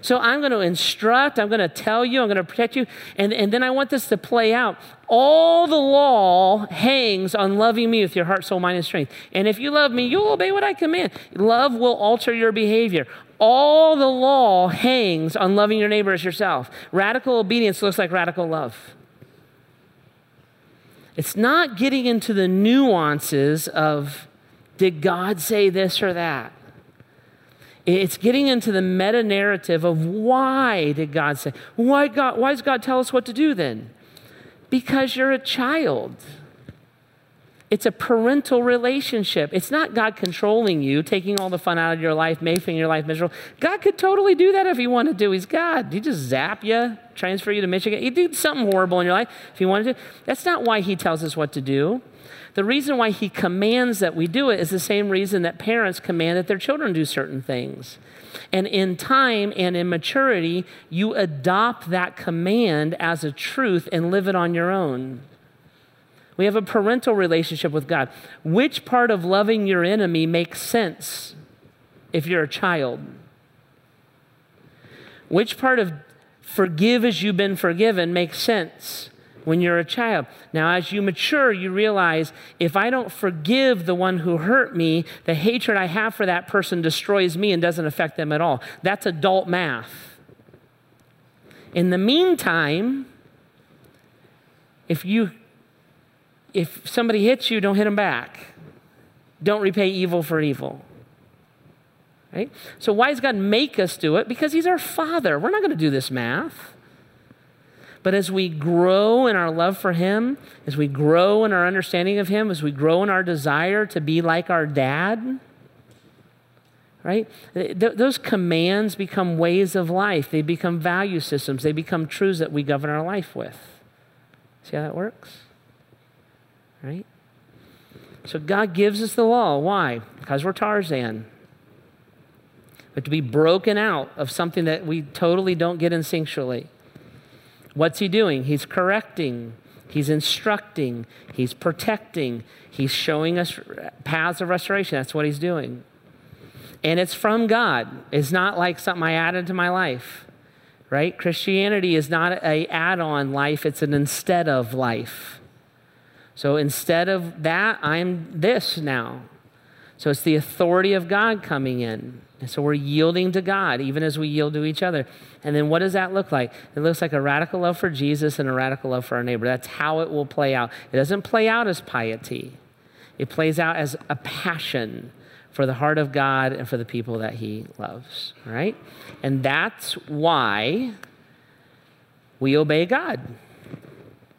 So I'm going to instruct, I'm going to tell you, I'm going to protect you. And, and then I want this to play out. All the law hangs on loving me with your heart, soul, mind, and strength. And if you love me, you'll obey what I command. Love will alter your behavior. All the law hangs on loving your neighbor as yourself. Radical obedience looks like radical love. It's not getting into the nuances of did God say this or that? It's getting into the meta narrative of why did God say, why, God, why does God tell us what to do then? Because you're a child. It's a parental relationship. It's not God controlling you, taking all the fun out of your life, making your life miserable. God could totally do that if He wanted to. He's God. He just zap you, transfer you to Michigan. He did something horrible in your life if He wanted to. That's not why He tells us what to do. The reason why He commands that we do it is the same reason that parents command that their children do certain things. And in time and in maturity, you adopt that command as a truth and live it on your own. We have a parental relationship with God. Which part of loving your enemy makes sense if you're a child? Which part of forgive as you've been forgiven makes sense when you're a child? Now, as you mature, you realize if I don't forgive the one who hurt me, the hatred I have for that person destroys me and doesn't affect them at all. That's adult math. In the meantime, if you if somebody hits you, don't hit them back. Don't repay evil for evil. Right? So, why does God make us do it? Because He's our Father. We're not going to do this math. But as we grow in our love for Him, as we grow in our understanding of Him, as we grow in our desire to be like our dad, right? Th- those commands become ways of life. They become value systems. They become truths that we govern our life with. See how that works? right? So God gives us the law. Why? Because we're Tarzan. But to be broken out of something that we totally don't get instinctually. What's he doing? He's correcting, he's instructing, he's protecting, he's showing us paths of restoration. That's what he's doing. And it's from God. It's not like something I added to my life, right? Christianity is not a add-on life, it's an instead of life. So instead of that, I'm this now. So it's the authority of God coming in. And so we're yielding to God, even as we yield to each other. And then what does that look like? It looks like a radical love for Jesus and a radical love for our neighbor. That's how it will play out. It doesn't play out as piety, it plays out as a passion for the heart of God and for the people that he loves, right? And that's why we obey God.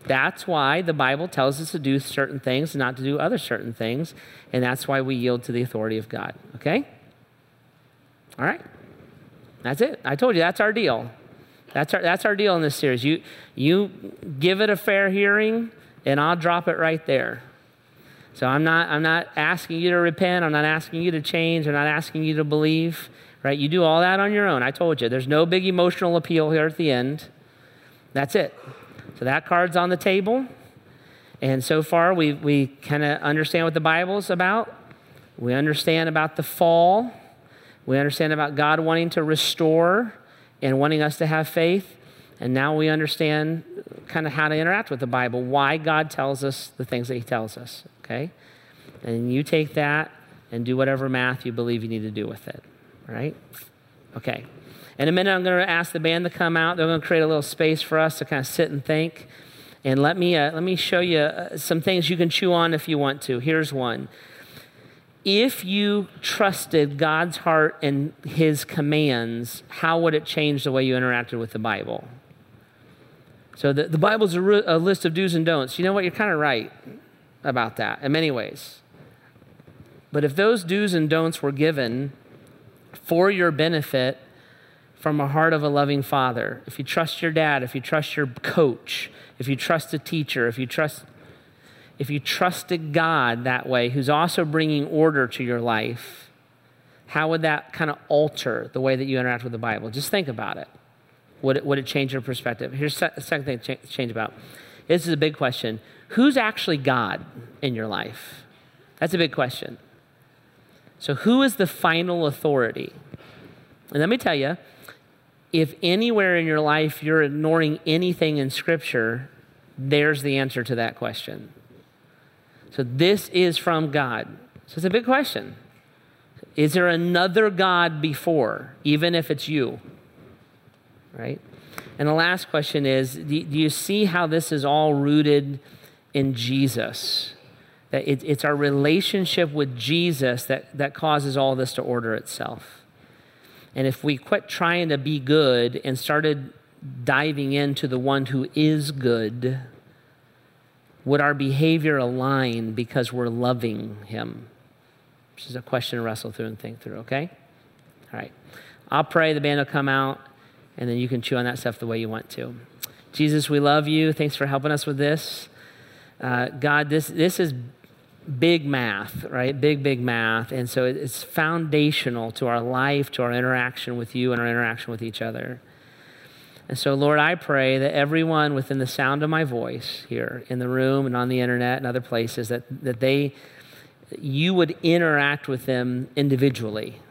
That's why the Bible tells us to do certain things, and not to do other certain things, and that's why we yield to the authority of God. Okay? All right? That's it. I told you that's our deal. That's our, that's our deal in this series. You, you give it a fair hearing, and I'll drop it right there. So I'm not, I'm not asking you to repent. I'm not asking you to change. I'm not asking you to believe. Right? You do all that on your own. I told you. There's no big emotional appeal here at the end. That's it. So that card's on the table. And so far, we, we kind of understand what the Bible's about. We understand about the fall. We understand about God wanting to restore and wanting us to have faith. And now we understand kind of how to interact with the Bible, why God tells us the things that He tells us. Okay? And you take that and do whatever math you believe you need to do with it. Right? Okay. In a minute, I'm going to ask the band to come out. They're going to create a little space for us to kind of sit and think. And let me, uh, let me show you uh, some things you can chew on if you want to. Here's one. If you trusted God's heart and his commands, how would it change the way you interacted with the Bible? So the, the Bible's a, re- a list of do's and don'ts. You know what? You're kind of right about that in many ways. But if those do's and don'ts were given for your benefit from a heart of a loving father, if you trust your dad, if you trust your coach, if you trust a teacher, if you trust if you trusted God that way, who's also bringing order to your life, how would that kind of alter the way that you interact with the Bible? Just think about it. Would it, would it change your perspective? Here's the second thing to change about. This is a big question. Who's actually God in your life? That's a big question. So, who is the final authority? And let me tell you, if anywhere in your life you're ignoring anything in Scripture, there's the answer to that question. So this is from God. So it's a big question. Is there another God before, even if it's you? Right? And the last question is do you see how this is all rooted in Jesus? That it's our relationship with Jesus that, that causes all this to order itself. And if we quit trying to be good and started diving into the one who is good, Would our behavior align because we're loving Him? Which is a question to wrestle through and think through, okay? All right. I'll pray, the band will come out, and then you can chew on that stuff the way you want to. Jesus, we love you. Thanks for helping us with this. Uh, God, this, this is big math, right? Big, big math. And so it's foundational to our life, to our interaction with you, and our interaction with each other. And so, Lord, I pray that everyone within the sound of my voice here in the room and on the internet and other places, that, that they, you would interact with them individually,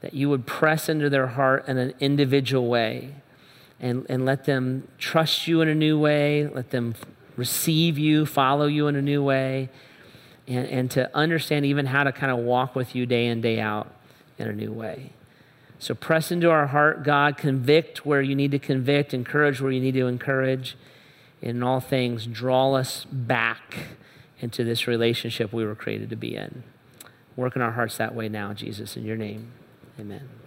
that you would press into their heart in an individual way and, and let them trust you in a new way, let them receive you, follow you in a new way, and, and to understand even how to kind of walk with you day in, day out in a new way. So press into our heart, God, convict where you need to convict, encourage where you need to encourage. In all things, draw us back into this relationship we were created to be in. Work in our hearts that way now, Jesus, in your name. Amen.